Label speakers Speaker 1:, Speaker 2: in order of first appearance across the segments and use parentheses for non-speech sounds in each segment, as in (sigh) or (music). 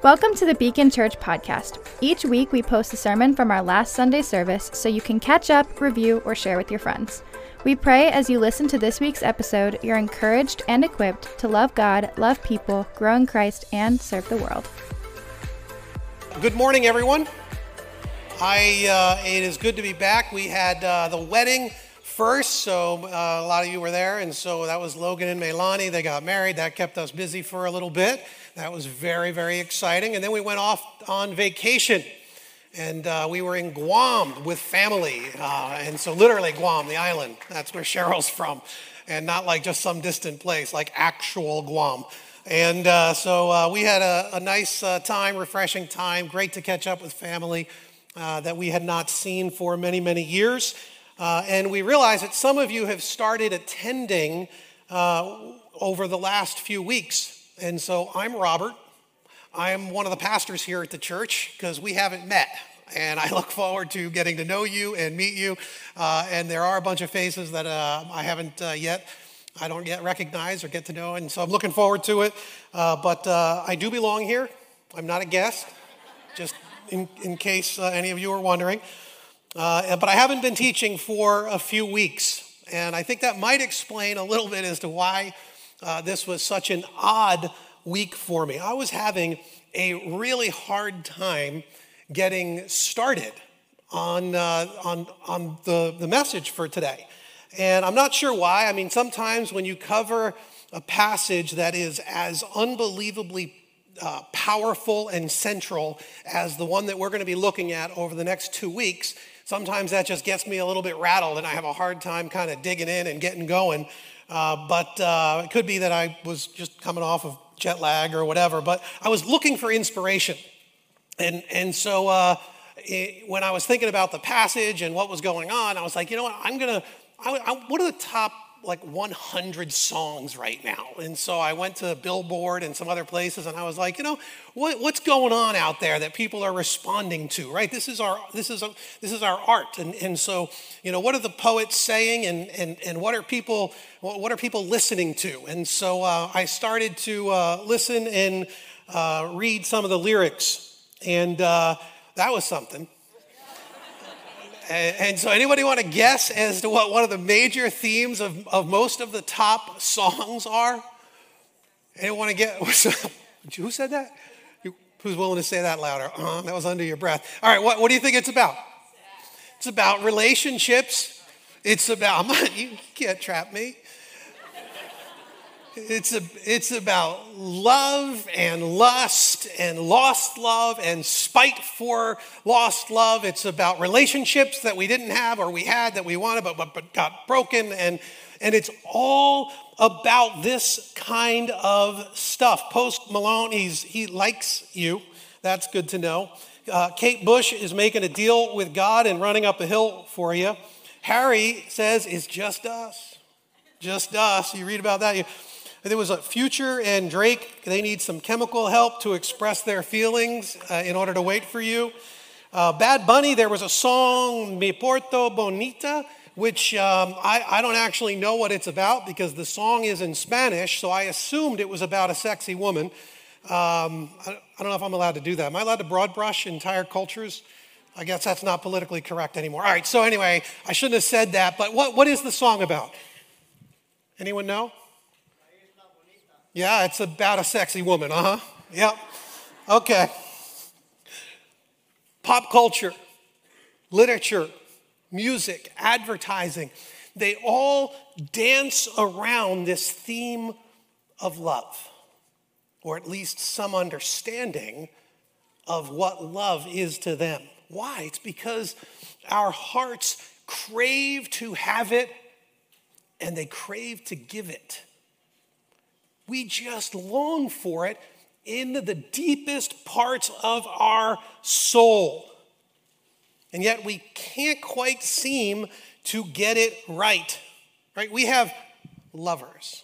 Speaker 1: Welcome to the Beacon Church podcast. Each week we post a sermon from our last Sunday service so you can catch up, review, or share with your friends. We pray as you listen to this week's episode, you're encouraged and equipped to love God, love people, grow in Christ, and serve the world.
Speaker 2: Good morning, everyone. I, uh, it is good to be back. We had uh, the wedding first, so uh, a lot of you were there, and so that was Logan and Melani. They got married. That kept us busy for a little bit. That was very, very exciting. And then we went off on vacation, and uh, we were in Guam with family. Uh, and so, literally, Guam, the island. That's where Cheryl's from, and not like just some distant place, like actual Guam. And uh, so uh, we had a, a nice uh, time, refreshing time. Great to catch up with family uh, that we had not seen for many, many years. And we realize that some of you have started attending over the last few weeks. And so I'm Robert. I'm one of the pastors here at the church because we haven't met. And I (laughs) look forward to getting to know you and meet you. Uh, and there are a bunch of faces that uh, I haven't uh, yet, I don't yet recognize or get to know. And so I'm looking forward to it. Uh, but I do belong here. I'm not a guest, just in, in case any of you are wondering. Uh, but I haven't been teaching for a few weeks. And I think that might explain a little bit as to why uh, this was such an odd week for me. I was having a really hard time getting started on, uh, on, on the, the message for today. And I'm not sure why. I mean, sometimes when you cover a passage that is as unbelievably uh, powerful and central as the one that we're going to be looking at over the next two weeks, Sometimes that just gets me a little bit rattled and I have a hard time kind of digging in and getting going. Uh, but uh, it could be that I was just coming off of jet lag or whatever. But I was looking for inspiration. And, and so uh, it, when I was thinking about the passage and what was going on, I was like, you know what? I'm going to, what are the top like 100 songs right now. And so I went to Billboard and some other places and I was like, you know, what, what's going on out there that people are responding to, right? This is our, this is, a, this is our art. And, and so, you know, what are the poets saying and, and, and what are people, what are people listening to? And so uh, I started to uh, listen and uh, read some of the lyrics and uh, that was something. And, so, anybody want to guess as to what one of the major themes of, of most of the top songs are? Anyone want to get? (laughs) Who said that? Who's willing to say that louder? Uh, that was under your breath. All right, what, what do you think it's about? It's about relationships. It's about, (laughs) you can't trap me. It's, a, it's about love and lust and lost love and spite for lost love. It's about relationships that we didn't have or we had that we wanted but, but, but got broken. And, and it's all about this kind of stuff. Post Malone, he's, he likes you. That's good to know. Uh, Kate Bush is making a deal with God and running up a hill for you. Harry says it's just us. Just us. You read about that. You, there was a Future and Drake, they need some chemical help to express their feelings uh, in order to wait for you. Uh, Bad Bunny, there was a song, Mi Porto Bonita, which um, I, I, don't actually know what it's about because the song is in Spanish, so I assumed it was about a sexy woman. Um, I, I don't know if I'm allowed to do that. Am I allowed to broad brush entire cultures? I guess that's not politically correct anymore. All right, so anyway, I shouldn't have said that, but what, what is the song about? Anyone know? Yeah, it's about a sexy woman, uh huh. Yep. Okay. Pop culture, literature, music, advertising, they all dance around this theme of love, or at least some understanding of what love is to them. Why? It's because our hearts crave to have it and they crave to give it. We just long for it in the deepest parts of our soul. And yet we can't quite seem to get it right. Right? We have lovers.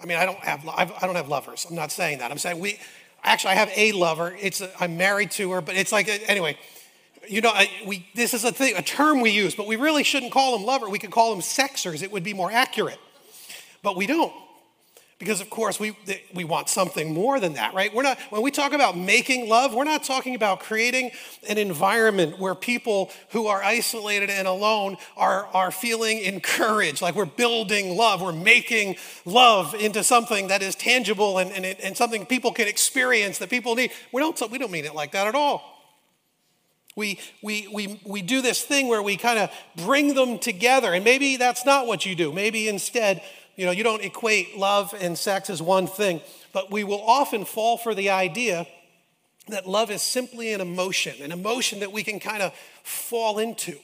Speaker 2: I mean, I don't have I don't have lovers. I'm not saying that. I'm saying we actually I have a lover. It's a, I'm married to her, but it's like uh, anyway. You know, we this is a thing, a term we use, but we really shouldn't call them lover. We could call them sexers. It would be more accurate, but we don't because of course we, we want something more than that right we're not when we talk about making love we're not talking about creating an environment where people who are isolated and alone are, are feeling encouraged like we're building love we're making love into something that is tangible and, and, and something people can experience that people need we don't, we don't mean it like that at all we, we, we, we do this thing where we kind of bring them together. And maybe that's not what you do. Maybe instead, you know, you don't equate love and sex as one thing. But we will often fall for the idea that love is simply an emotion, an emotion that we can kind of fall into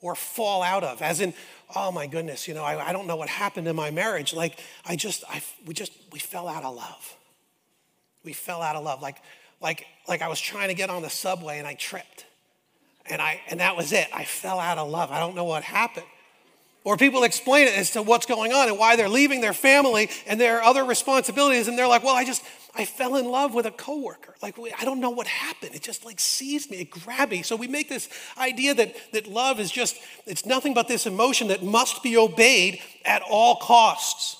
Speaker 2: or fall out of. As in, oh my goodness, you know, I, I don't know what happened in my marriage. Like, I just, I, we just, we fell out of love. We fell out of love. Like, like, like I was trying to get on the subway and I tripped. And, I, and that was it. I fell out of love. I don't know what happened. Or people explain it as to what's going on and why they're leaving their family and their other responsibilities. And they're like, well, I just, I fell in love with a coworker. Like, I don't know what happened. It just like seized me, it grabbed me. So we make this idea that, that love is just, it's nothing but this emotion that must be obeyed at all costs.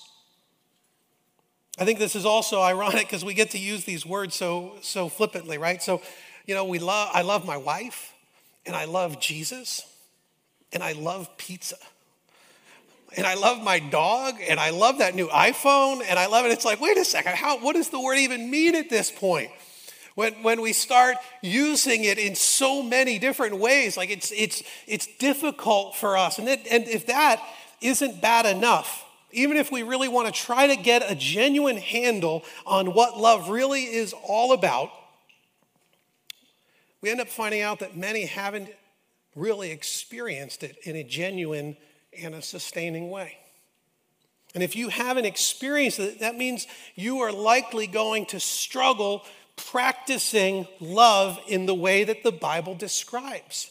Speaker 2: I think this is also ironic because we get to use these words so, so flippantly, right? So, you know, we love, I love my wife, and I love Jesus, and I love pizza. And I love my dog, and I love that new iPhone, and I love it. It's like, wait a second, how, what does the word even mean at this point? When, when we start using it in so many different ways, like it's, it's, it's difficult for us. And, it, and if that isn't bad enough, even if we really want to try to get a genuine handle on what love really is all about, we end up finding out that many haven't really experienced it in a genuine and a sustaining way. And if you haven't experienced it, that means you are likely going to struggle practicing love in the way that the Bible describes.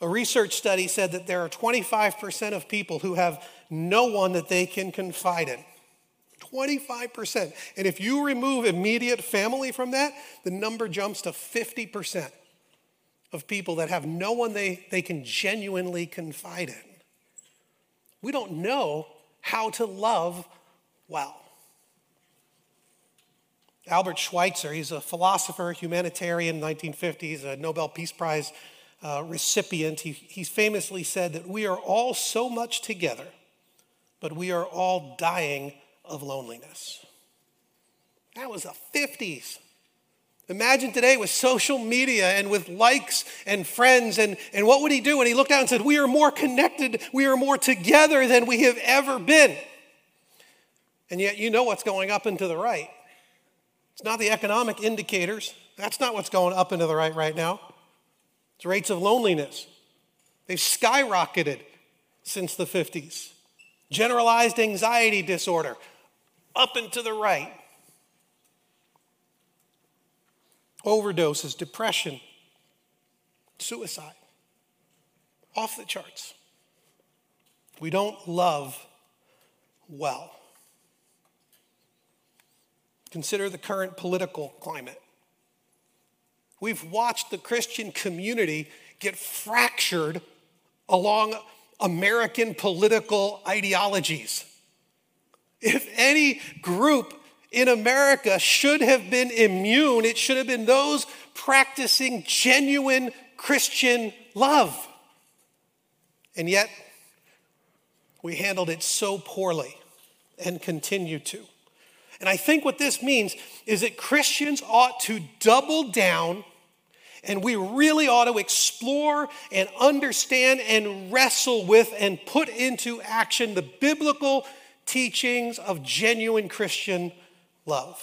Speaker 2: A research study said that there are 25% of people who have no one that they can confide in. 25%. And if you remove immediate family from that, the number jumps to 50% of people that have no one they, they can genuinely confide in. We don't know how to love well. Albert Schweitzer, he's a philosopher, humanitarian, 1950s, a Nobel Peace Prize uh, recipient. He, he famously said that we are all so much together but we are all dying of loneliness. That was the 50s. Imagine today with social media and with likes and friends, and, and what would he do? And he looked out and said, We are more connected, we are more together than we have ever been. And yet, you know what's going up and to the right. It's not the economic indicators, that's not what's going up and to the right right now. It's rates of loneliness. They've skyrocketed since the 50s generalized anxiety disorder, up and to the right. Overdoses, depression, suicide, off the charts. We don't love well. Consider the current political climate. We've watched the Christian community get fractured along American political ideologies. If any group in America should have been immune, it should have been those practicing genuine Christian love. And yet, we handled it so poorly and continue to. And I think what this means is that Christians ought to double down and we really ought to explore and understand and wrestle with and put into action the biblical teachings of genuine Christian love.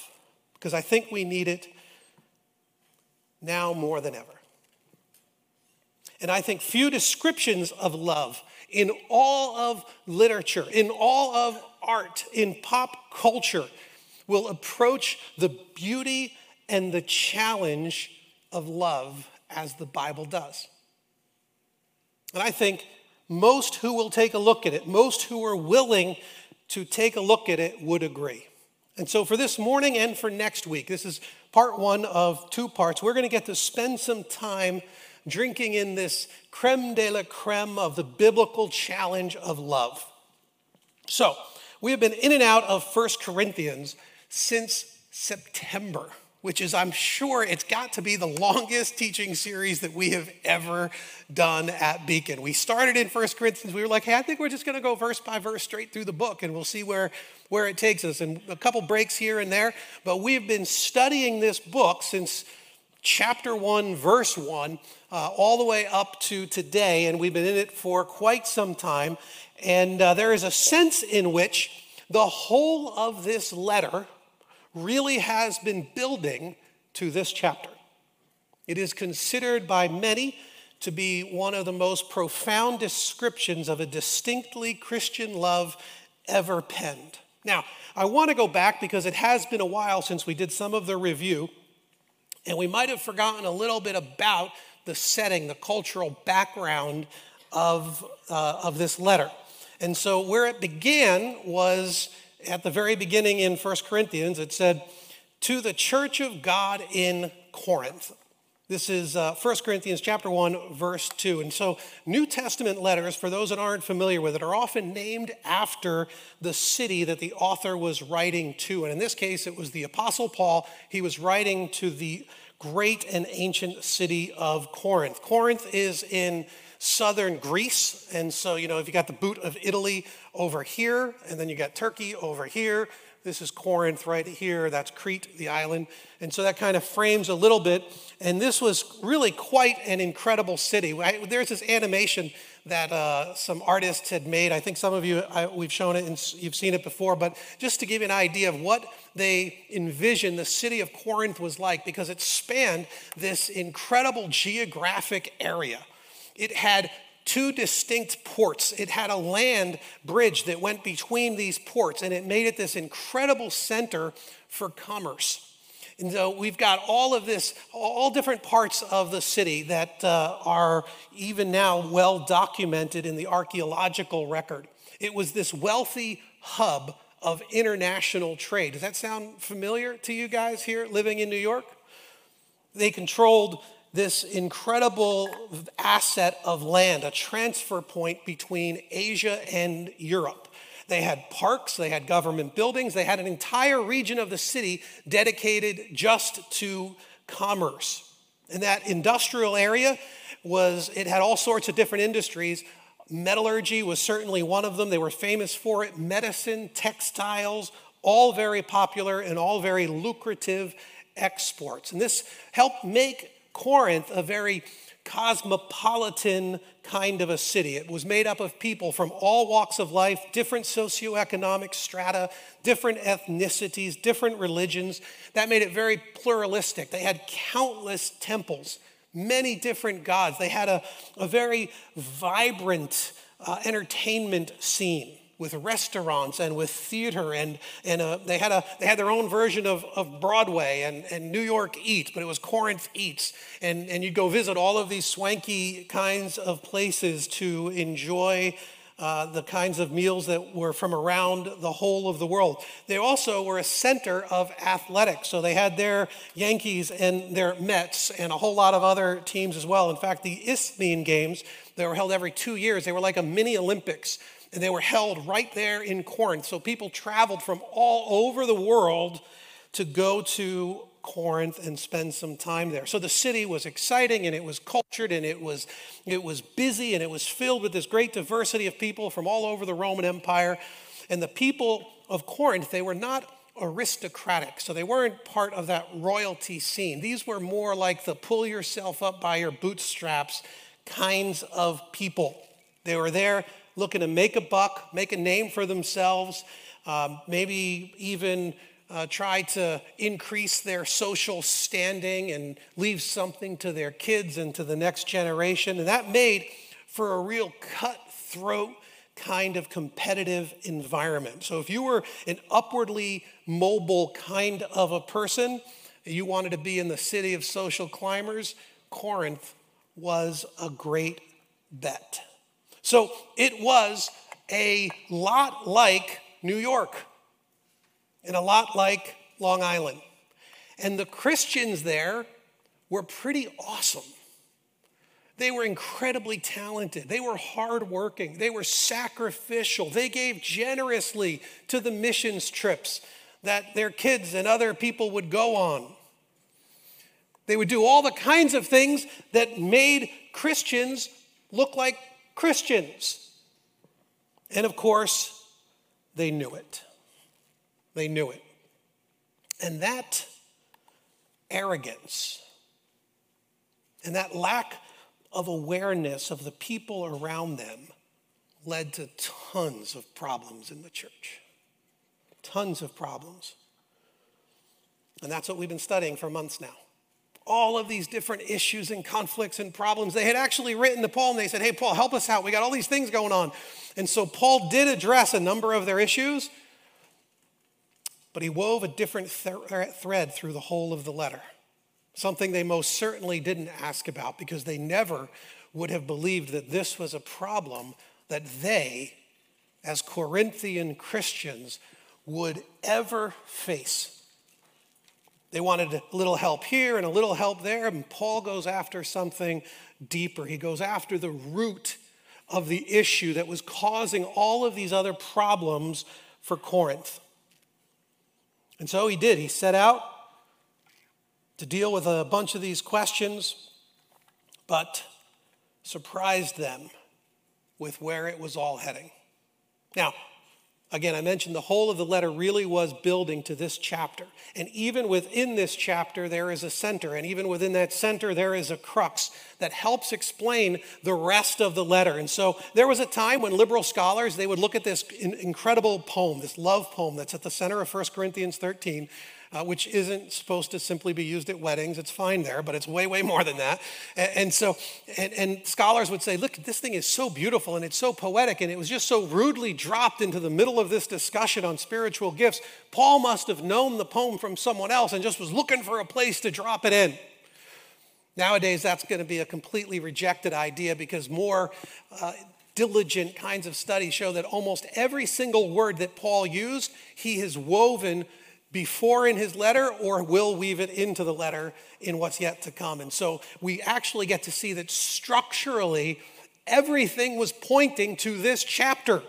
Speaker 2: Because I think we need it now more than ever. And I think few descriptions of love in all of literature, in all of art, in pop culture will approach the beauty and the challenge of love as the Bible does. And I think most who will take a look at it, most who are willing to take a look at it, would agree. And so, for this morning and for next week, this is part one of two parts. We're going to get to spend some time drinking in this creme de la creme of the biblical challenge of love. So, We have been in and out of First Corinthians since September, which is, I'm sure, it's got to be the longest teaching series that we have ever done at Beacon. We started in 1 Corinthians. We were like, hey, I think we're just going to go verse by verse straight through the book, and we'll see where, where it takes us. And a couple breaks here and there, but we've been studying this book since chapter 1, verse 1, uh, all the way up to today, and we've been in it for quite some time. And uh, there is a sense in which the whole of this letter really has been building to this chapter. It is considered by many to be one of the most profound descriptions of a distinctly Christian love ever penned. Now, I want to go back because it has been a while since we did some of the review, and we might have forgotten a little bit about the setting, the cultural background of, uh, of this letter. And so, where it began was at the very beginning in 1 Corinthians, it said, To the church of God in Corinth. This is uh, 1 Corinthians chapter 1, verse 2. And so, New Testament letters, for those that aren't familiar with it, are often named after the city that the author was writing to. And in this case, it was the Apostle Paul. He was writing to the great and ancient city of Corinth. Corinth is in southern Greece. And so, you know, if you got the boot of Italy over here, and then you got Turkey over here, this is Corinth right here, that's Crete, the island. And so that kind of frames a little bit. And this was really quite an incredible city. There's this animation that uh, some artists had made. I think some of you, I, we've shown it and you've seen it before, but just to give you an idea of what they envisioned the city of Corinth was like, because it spanned this incredible geographic area. It had two distinct ports. It had a land bridge that went between these ports, and it made it this incredible center for commerce. And so we've got all of this, all different parts of the city that uh, are even now well documented in the archaeological record. It was this wealthy hub of international trade. Does that sound familiar to you guys here living in New York? They controlled this incredible asset of land, a transfer point between Asia and Europe. They had parks, they had government buildings, they had an entire region of the city dedicated just to commerce. And that industrial area was, it had all sorts of different industries. Metallurgy was certainly one of them. They were famous for it. Medicine, textiles, all very popular and all very lucrative exports. And this helped make Corinth a very cosmopolitan kind of a city. It was made up of people from all walks of life, different socioeconomic strata, different ethnicities, different religions. That made it very pluralistic. They had countless temples, many different gods. They had a, a very vibrant uh, entertainment scene with restaurants and with theater and, and uh, they, had a, they had their own version of, of broadway and, and new york eats but it was corinth eats. And, and you'd go visit all of these swanky kinds of places to enjoy uh, the kinds of meals that were from around the whole of the world. They also were a center of athletics. So they had their Yankees and their Mets and a whole lot of other teams as well. In fact, the Isthmian Games, they were held every two years. They were like a mini Olympics and they were held right there in Corinth. So people traveled from all over the world to go to Corinth and spend some time there. So the city was exciting and it was cultured and it was it was busy and it was filled with this great diversity of people from all over the Roman Empire. And the people of Corinth, they were not aristocratic. So they weren't part of that royalty scene. These were more like the pull yourself up by your bootstraps kinds of people. They were there looking to make a buck, make a name for themselves, um, maybe even uh, try to increase their social standing and leave something to their kids and to the next generation. And that made for a real cutthroat kind of competitive environment. So if you were an upwardly mobile kind of a person, you wanted to be in the city of social climbers, Corinth was a great bet. So it was a lot like New York and a lot like Long Island. And the Christians there were pretty awesome. They were incredibly talented. They were hardworking. They were sacrificial. They gave generously to the missions trips that their kids and other people would go on. They would do all the kinds of things that made Christians look like Christians. And of course, they knew it. They knew it. And that arrogance and that lack of awareness of the people around them led to tons of problems in the church. Tons of problems. And that's what we've been studying for months now. All of these different issues and conflicts and problems. They had actually written to Paul and they said, Hey, Paul, help us out. We got all these things going on. And so Paul did address a number of their issues, but he wove a different th- thread through the whole of the letter something they most certainly didn't ask about because they never would have believed that this was a problem that they, as Corinthian Christians, would ever face. They wanted a little help here and a little help there, and Paul goes after something deeper. He goes after the root of the issue that was causing all of these other problems for Corinth. And so he did. He set out to deal with a bunch of these questions, but surprised them with where it was all heading. Now, again, I mentioned the whole of the letter really was building to this chapter. And even within this chapter, there is a center. And even within that center, there is a crux that helps explain the rest of the letter. And so there was a time when liberal scholars, they would look at this incredible poem, this love poem that's at the center of 1 Corinthians 13, uh, which isn't supposed to simply be used at weddings. It's fine there, but it's way, way more than that. And, and so, and, and, scholars would say, look, this thing is so beautiful and it's so poetic, and it was just so rudely dropped into the middle of this discussion on spiritual gifts. Paul must have known the poem from someone else and just was looking for a place to drop it in. Nowadays, that's going to be a completely rejected idea because more uh, diligent kinds of studies show that almost every single word that Paul used, he has woven before in his letter or will weave it into the letter in what's yet to come. And so we actually get to see that structurally, everything was pointing to this chapter.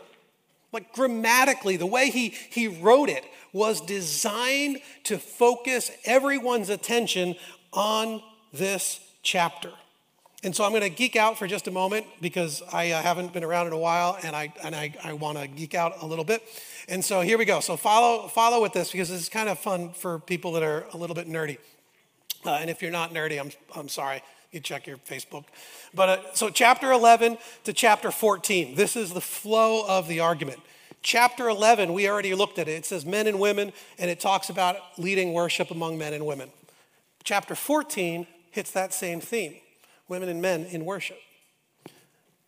Speaker 2: Like grammatically, the way he, he wrote it was designed to focus everyone's attention on this chapter. And so I'm going to geek out for just a moment because I uh, haven't been around in a while and I, and I, I want to geek out a little bit. And so here we go. So follow, follow with this because this is kind of fun for people that are a little bit nerdy. Uh, and if you're not nerdy, I'm, I'm sorry. You check your Facebook. But uh, so chapter 11 to chapter 14, this is the flow of the argument. Chapter 11, we already looked at it. It says men and women, and it talks about leading worship among men and women. Chapter 14 hits that same theme women and men in worship.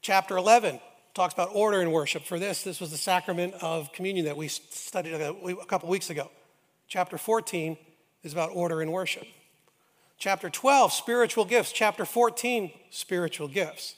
Speaker 2: Chapter 11 talks about order in worship. For this, this was the sacrament of communion that we studied a, couple weeks ago. Chapter 14 is about order in worship. Chapter 12, spiritual gifts. Chapter 14, spiritual gifts.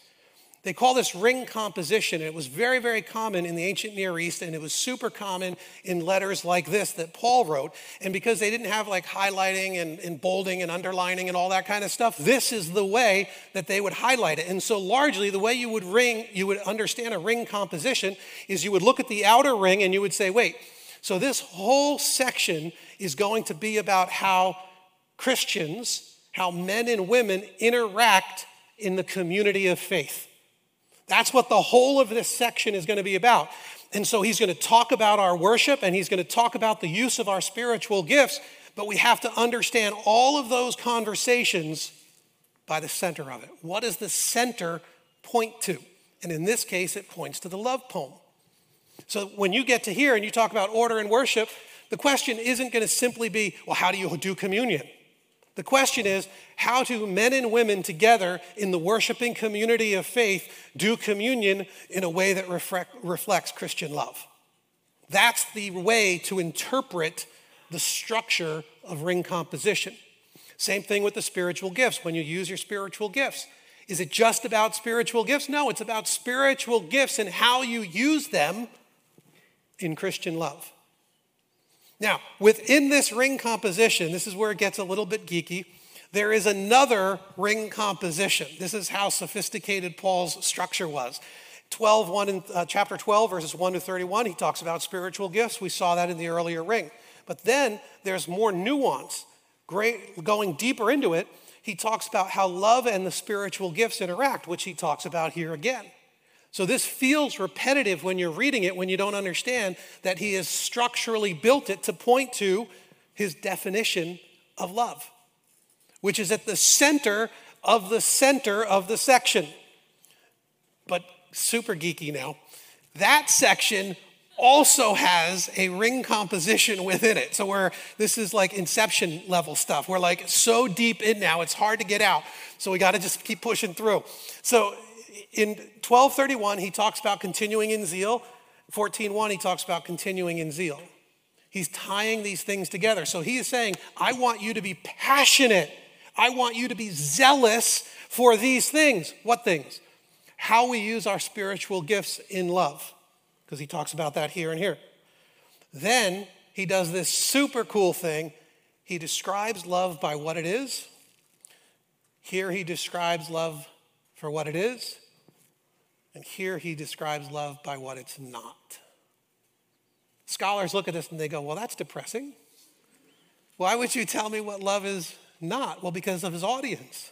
Speaker 2: They call this ring composition. It was very, very common in the ancient Near East, and it was super common in letters like this that Paul wrote. And because they didn't have like highlighting and, and bolding and underlining and all that kind of stuff, this is the way that they would highlight it. And so, largely, the way you would ring, you would understand a ring composition is you would look at the outer ring and you would say, wait, so this whole section is going to be about how Christians, how men and women interact in the community of faith. That's what the whole of this section is going to be about. And so he's going to talk about our worship and he's going to talk about the use of our spiritual gifts, but we have to understand all of those conversations by the center of it. What does the center point to? And in this case, it points to the love poem. So when you get to here and you talk about order and worship, the question isn't going to simply be, well, how do you do communion? The question is how do men and women together in the worshiping community of faith do communion in a way that reflects Christian love? That's the way to interpret the structure of ring composition. Same thing with the spiritual gifts. When you use your spiritual gifts, is it just about spiritual gifts? No, it's about spiritual gifts and how you use them in Christian love. Now, within this ring composition, this is where it gets a little bit geeky. there is another ring composition. This is how sophisticated Paul's structure was. 12, 1 in, uh, chapter 12, verses 1 to 31, he talks about spiritual gifts. We saw that in the earlier ring. But then there's more nuance. Great, going deeper into it, he talks about how love and the spiritual gifts interact, which he talks about here again. So this feels repetitive when you're reading it, when you don't understand that he has structurally built it to point to his definition of love, which is at the center of the center of the section. But super geeky now. That section also has a ring composition within it. So we're this is like inception level stuff. We're like so deep in now, it's hard to get out. So we got to just keep pushing through. So in 1231, he talks about continuing in zeal. 14.1, he talks about continuing in zeal. He's tying these things together. So he is saying, I want you to be passionate. I want you to be zealous for these things. What things? How we use our spiritual gifts in love, because he talks about that here and here. Then he does this super cool thing. He describes love by what it is. Here he describes love for what it is. And here he describes love by what it's not. Scholars look at this and they go, well, that's depressing. Why would you tell me what love is not? Well, because of his audience.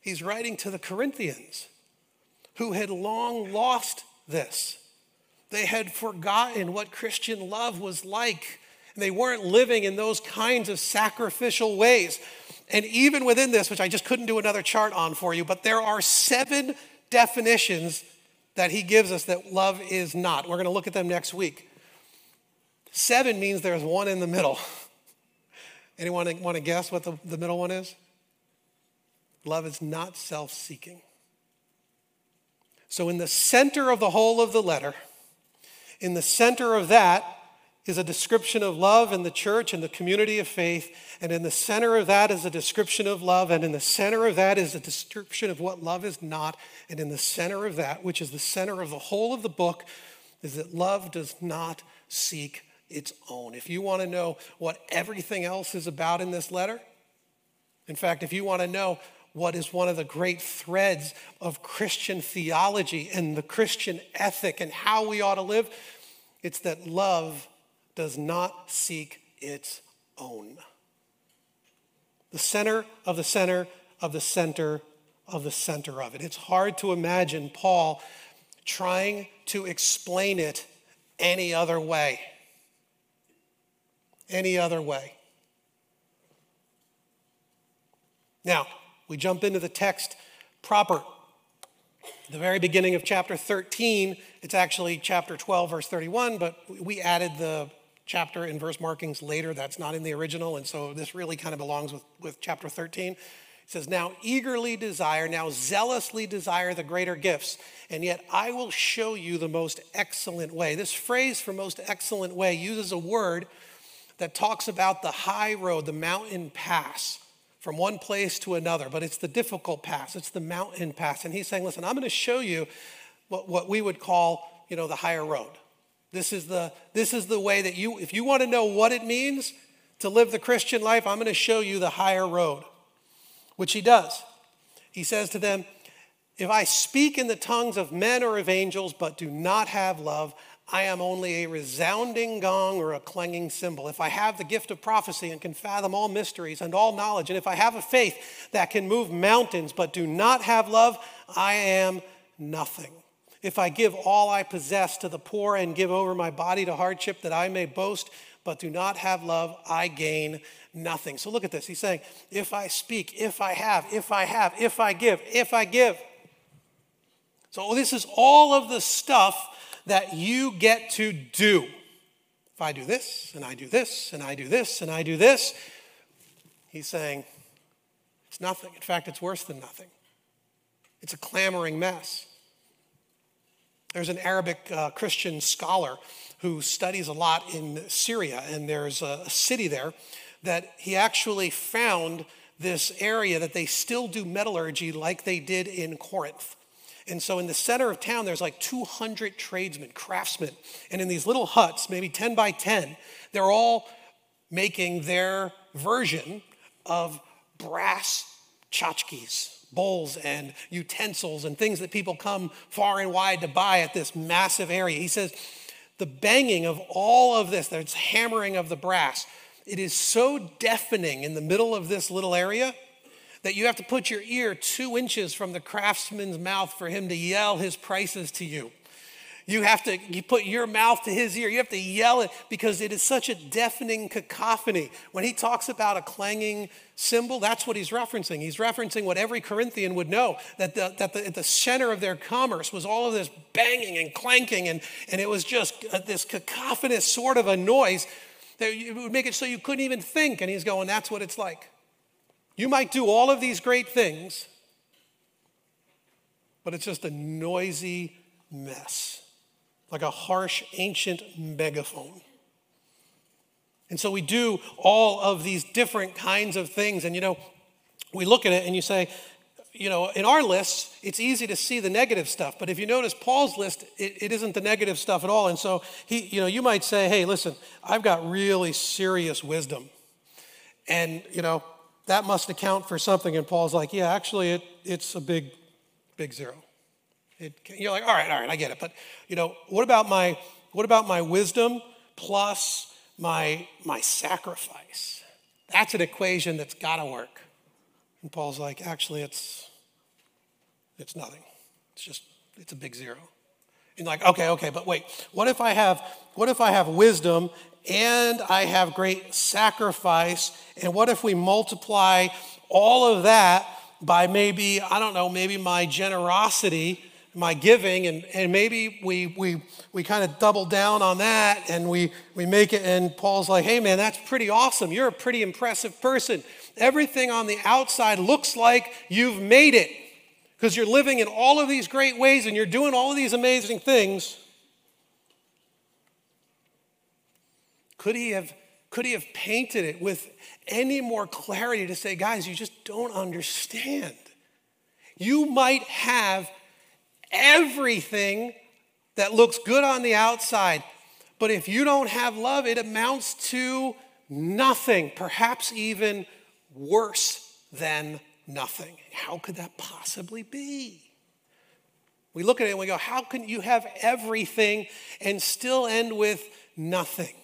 Speaker 2: He's writing to the Corinthians who had long lost this. They had forgotten what Christian love was like. And they weren't living in those kinds of sacrificial ways. And even within this, which I just couldn't do another chart on for you, but there are seven definitions that he gives us that love is not. We're going to look at them next week. Seven means there's one in the middle. (laughs) Anyone want to guess what the, the middle one is? Love is not self seeking. So, in the center of the whole of the letter, in the center of that is a description of love in the church and the community of faith. And in the center of that is a description of love. And in the center of that is a description of what love is not. And in the center of that, which is the center of the whole of the book, is that love does not seek its own. If you want to know what everything else is about in this letter, in fact, if you want to know what is one of the great threads of Christian theology and the Christian ethic and how we ought to live, it's that love does not seek its own. The center of the center of the center of the center of it. It's hard to imagine Paul trying to explain it any other way. Any other way. Now, we jump into the text proper. The very beginning of chapter 13, it's actually chapter 12, verse 31, but we added the chapter and verse markings later. That's not in the original. And so this really kind of belongs with, with chapter 13. It says, Now eagerly desire, now zealously desire the greater gifts, and yet I will show you the most excellent way. This phrase for most excellent way uses a word that talks about the high road, the mountain pass from one place to another, but it's the difficult pass, it's the mountain pass. And he's saying, Listen, I'm going to show you what, what we would call, you know, the higher road. This is the, this is the way that you, if you want to know what it means to live the Christian life, I'm going to show you the higher road, which he does. He says to them, If I speak in the tongues of men or of angels, but do not have love, I am only a resounding gong or a clanging cymbal. If I have the gift of prophecy and can fathom all mysteries and all knowledge, and if I have a faith that can move mountains but do not have love, I am nothing. If I give all I possess to the poor and give over my body to hardship that I may boast, but do not have love, I gain nothing. So look at this. He's saying, if I speak, if I have, if I have, if I give, if I give. So this is all of the stuff that you get to do. If I do this, and I do this, and I do this, and I do this, he's saying, it's nothing. In fact, it's worse than nothing. It's a clamoring mess. There's an Arabic uh, Christian scholar who studies a lot in Syria, and there's a, a city there that he actually found this area that they still do metallurgy like they did in Corinth. And so in the center of town, there's like 200 tradesmen, craftsmen. And in these little huts, maybe 10 by 10, they're all making their version of brass tchotchkes, bowls and utensils and things that people come far and wide to buy at this massive area. He says, the banging of all of this, there's hammering of the brass, it is so deafening in the middle of this little area that you have to put your ear two inches from the craftsman's mouth for him to yell his prices to you. You have to you put your mouth to his ear. You have to yell it because it is such a deafening cacophony. When he talks about a clanging cymbal, that's what he's referencing. He's referencing what every Corinthian would know that, the, that the, at the center of their commerce was all of this banging and clanking, and, and it was just uh, this cacophonous sort of a noise that would make it so you couldn't even think. And he's going, That's what it's like. You might do all of these great things, but it's just a noisy mess like a harsh ancient megaphone. And so we do all of these different kinds of things. And you know, we look at it and you say, you know, in our lists, it's easy to see the negative stuff. But if you notice Paul's list, it, it isn't the negative stuff at all. And so he, you know, you might say, hey, listen, I've got really serious wisdom. And, you know, that must account for something. And Paul's like, yeah, actually, it, it's a big, big zero. It, you're like, all right, all right, I get it. But you know, what about my what about my wisdom plus my my sacrifice? That's an equation that's got to work. And Paul's like, actually, it's it's nothing. It's just it's a big zero. And like, okay, okay, but wait, what if I have what if I have wisdom and I have great sacrifice? And what if we multiply all of that by maybe, I don't know, maybe my generosity my giving and, and maybe we, we, we kind of double down on that and we, we make it and paul's like hey man that's pretty awesome. You're a pretty impressive person. Everything on the outside looks like you've made it because you're living in all of these great ways and you're doing all of these amazing things. Could he have could he have painted it with any more clarity to say guys you just don't understand. You might have everything that looks good on the outside. But if you don't have love, it amounts to nothing, perhaps even worse than nothing. How could that possibly be? We look at it and we go, How can you have everything and still end with nothing?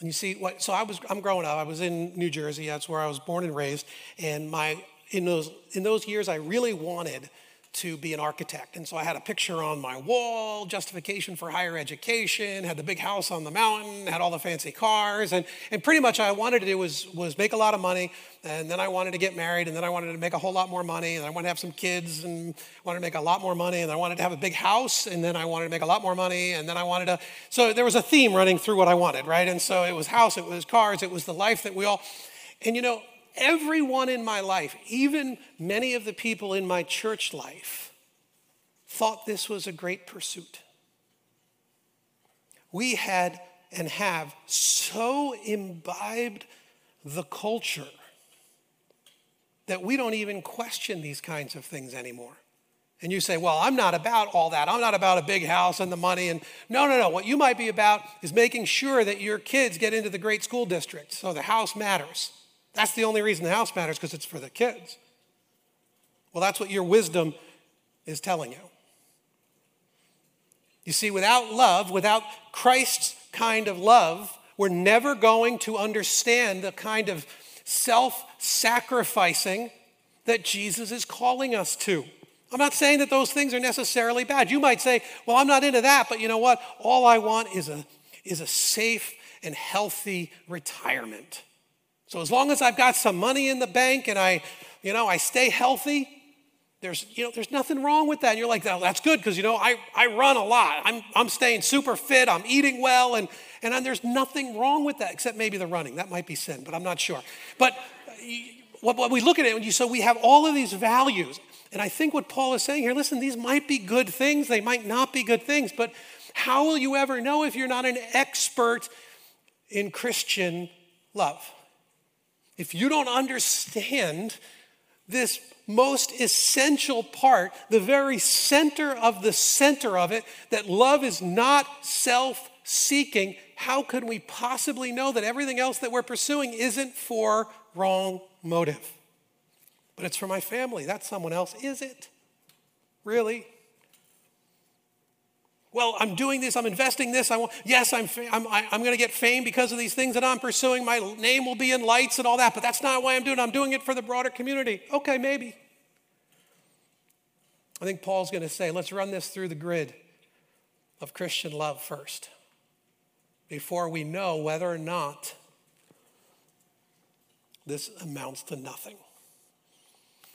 Speaker 2: And you see what so I was I'm growing up. I was in New Jersey, that's where I was born and raised, and my in those, in those years, I really wanted to be an architect. And so I had a picture on my wall, justification for higher education, had the big house on the mountain, had all the fancy cars. And, and pretty much all I wanted to do was, was make a lot of money. And then I wanted to get married. And then I wanted to make a whole lot more money. And I wanted to have some kids and wanted to make a lot more money. And I wanted to have a big house. And then I wanted to make a lot more money. And then I wanted to. So there was a theme running through what I wanted, right? And so it was house, it was cars, it was the life that we all. And you know, everyone in my life, even many of the people in my church life, thought this was a great pursuit. We had and have so imbibed the culture that we don't even question these kinds of things anymore. And you say, well, I'm not about all that. I'm not about a big house and the money. And no, no, no. What you might be about is making sure that your kids get into the great school district. So the house matters. That's the only reason the house matters because it's for the kids. Well, that's what your wisdom is telling you. You see, without love, without Christ's kind of love, we're never going to understand the kind of self sacrificing that Jesus is calling us to. I'm not saying that those things are necessarily bad. You might say, well, I'm not into that, but you know what? All I want is a, is a safe and healthy retirement. So as long as I've got some money in the bank and I, you know, I stay healthy, there's, you know, there's nothing wrong with that. And you're like, oh, that's good because, you know, I, I run a lot. I'm, I'm staying super fit. I'm eating well. And, and there's nothing wrong with that except maybe the running. That might be sin, but I'm not sure. But what, we look at it, and you, so we have all of these values. And I think what Paul is saying here, listen, these might be good things. They might not be good things. But how will you ever know if you're not an expert in Christian love? If you don't understand this most essential part, the very center of the center of it, that love is not self seeking, how could we possibly know that everything else that we're pursuing isn't for wrong motive? But it's for my family. That's someone else. Is it? Really? Well, I'm doing this, I'm investing this. I want, yes, I'm, I'm, I'm going to get fame because of these things that I'm pursuing. My name will be in lights and all that, but that's not why I'm doing it. I'm doing it for the broader community. Okay, maybe. I think Paul's going to say, let's run this through the grid of Christian love first before we know whether or not this amounts to nothing.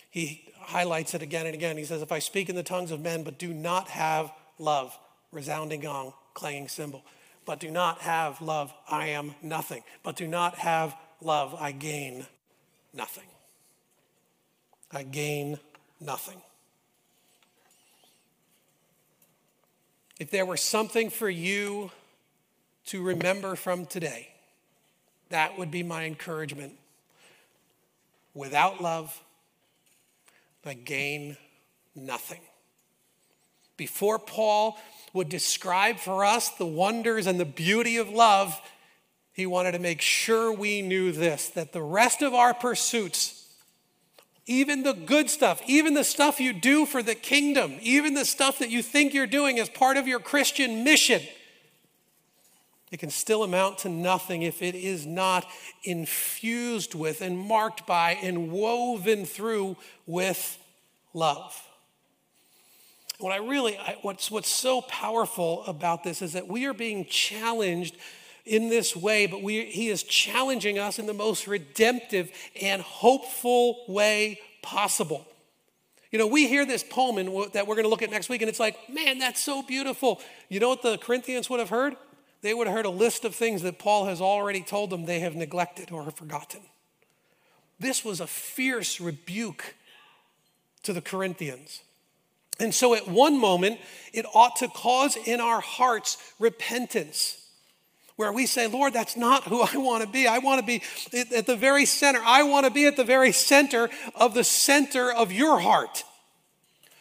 Speaker 2: He highlights it again and again. He says, If I speak in the tongues of men but do not have love, resounding gong, clanging cymbal, but do not have love, I am nothing. But do not have love, I gain nothing. I gain nothing. If there were something for you to remember from today, that would be my encouragement. Without love, I gain nothing. Before Paul would describe for us the wonders and the beauty of love, he wanted to make sure we knew this that the rest of our pursuits, even the good stuff, even the stuff you do for the kingdom, even the stuff that you think you're doing as part of your Christian mission, it can still amount to nothing if it is not infused with and marked by and woven through with love. What I really, what's, what's so powerful about this is that we are being challenged in this way, but we, he is challenging us in the most redemptive and hopeful way possible. You know, we hear this poem in, that we're going to look at next week, and it's like, man, that's so beautiful. You know what the Corinthians would have heard? They would have heard a list of things that Paul has already told them they have neglected or have forgotten. This was a fierce rebuke to the Corinthians. And so, at one moment, it ought to cause in our hearts repentance where we say, Lord, that's not who I want to be. I want to be at the very center. I want to be at the very center of the center of your heart.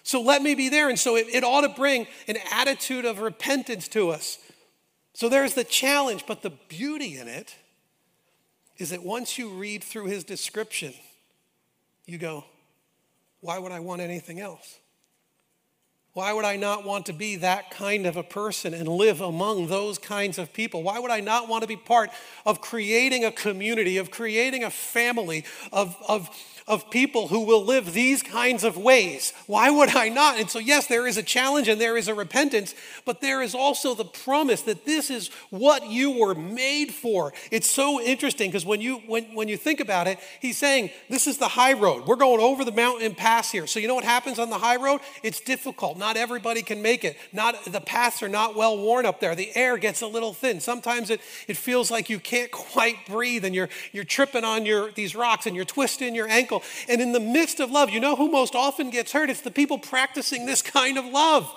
Speaker 2: So let me be there. And so it, it ought to bring an attitude of repentance to us. So there's the challenge, but the beauty in it is that once you read through his description, you go, why would I want anything else? Why would I not want to be that kind of a person and live among those kinds of people? Why would I not want to be part of creating a community, of creating a family, of, of of people who will live these kinds of ways. Why would I not? And so, yes, there is a challenge and there is a repentance, but there is also the promise that this is what you were made for. It's so interesting because when you when, when you think about it, he's saying this is the high road. We're going over the mountain pass here. So you know what happens on the high road? It's difficult. Not everybody can make it. Not the paths are not well worn up there. The air gets a little thin. Sometimes it, it feels like you can't (laughs) quite breathe and you're you're tripping on your these rocks and you're twisting your ankle and in the midst of love, you know who most often gets hurt? It's the people practicing this kind of love.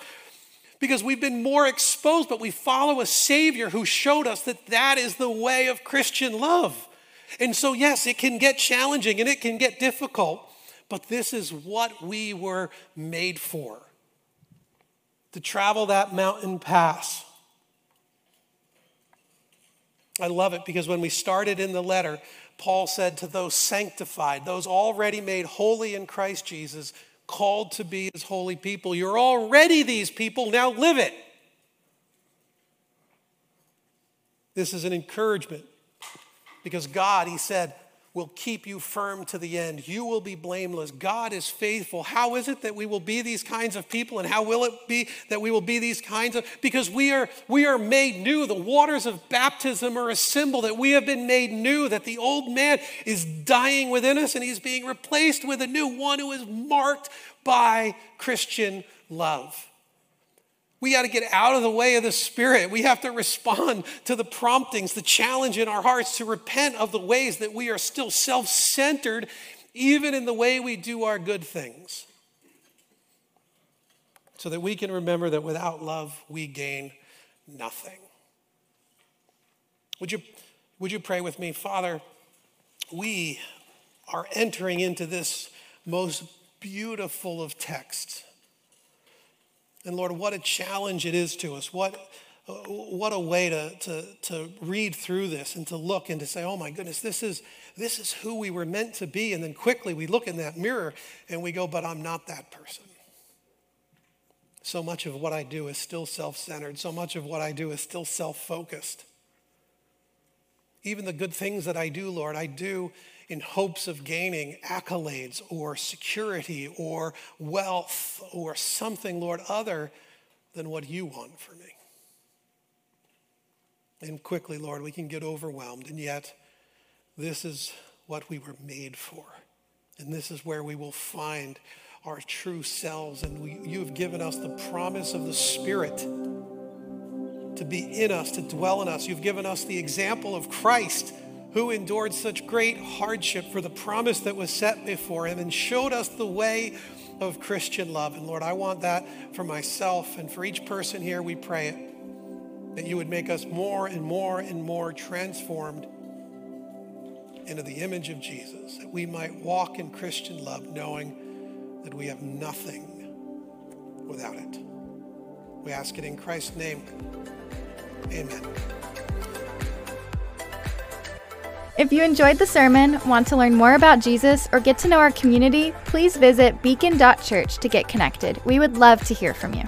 Speaker 2: Because we've been more exposed, but we follow a Savior who showed us that that is the way of Christian love. And so, yes, it can get challenging and it can get difficult, but this is what we were made for to travel that mountain pass. I love it because when we started in the letter, Paul said to those sanctified, those already made holy in Christ Jesus, called to be his holy people, you're already these people, now live it. This is an encouragement because God, he said, will keep you firm to the end. You will be blameless. God is faithful. How is it that we will be these kinds of people and how will it be that we will be these kinds of because we are we are made new. The waters of baptism are a symbol that we have been made new, that the old man is dying within us and he's being replaced with a new one who is marked by Christian love. We got to get out of the way of the Spirit. We have to respond to the promptings, the challenge in our hearts to repent of the ways that we are still self centered, even in the way we do our good things. So that we can remember that without love, we gain nothing. Would you, would you pray with me? Father, we are entering into this most beautiful of texts and Lord, what a challenge it is to us. What what a way to, to, to read through this and to look and to say, oh my goodness, this is, this is who we were meant to be. And then quickly we look in that mirror and we go, but I'm not that person. So much of what I do is still self centered. So much of what I do is still self focused. Even the good things that I do, Lord, I do in hopes of gaining accolades or security or wealth or something, Lord, other than what you want for me. And quickly, Lord, we can get overwhelmed. And yet, this is what we were made for. And this is where we will find our true selves. And we, you have given us the promise of the Spirit to be in us, to dwell in us. You've given us the example of Christ who endured such great hardship for the promise that was set before him and showed us the way of Christian love. And Lord, I want that for myself and for each person here. We pray it that you would make us more and more and more transformed into the image of Jesus, that we might walk in Christian love, knowing that we have nothing without it. We ask it in Christ's name. Amen.
Speaker 1: If you enjoyed the sermon, want to learn more about Jesus, or get to know our community, please visit beacon.church to get connected. We would love to hear from you.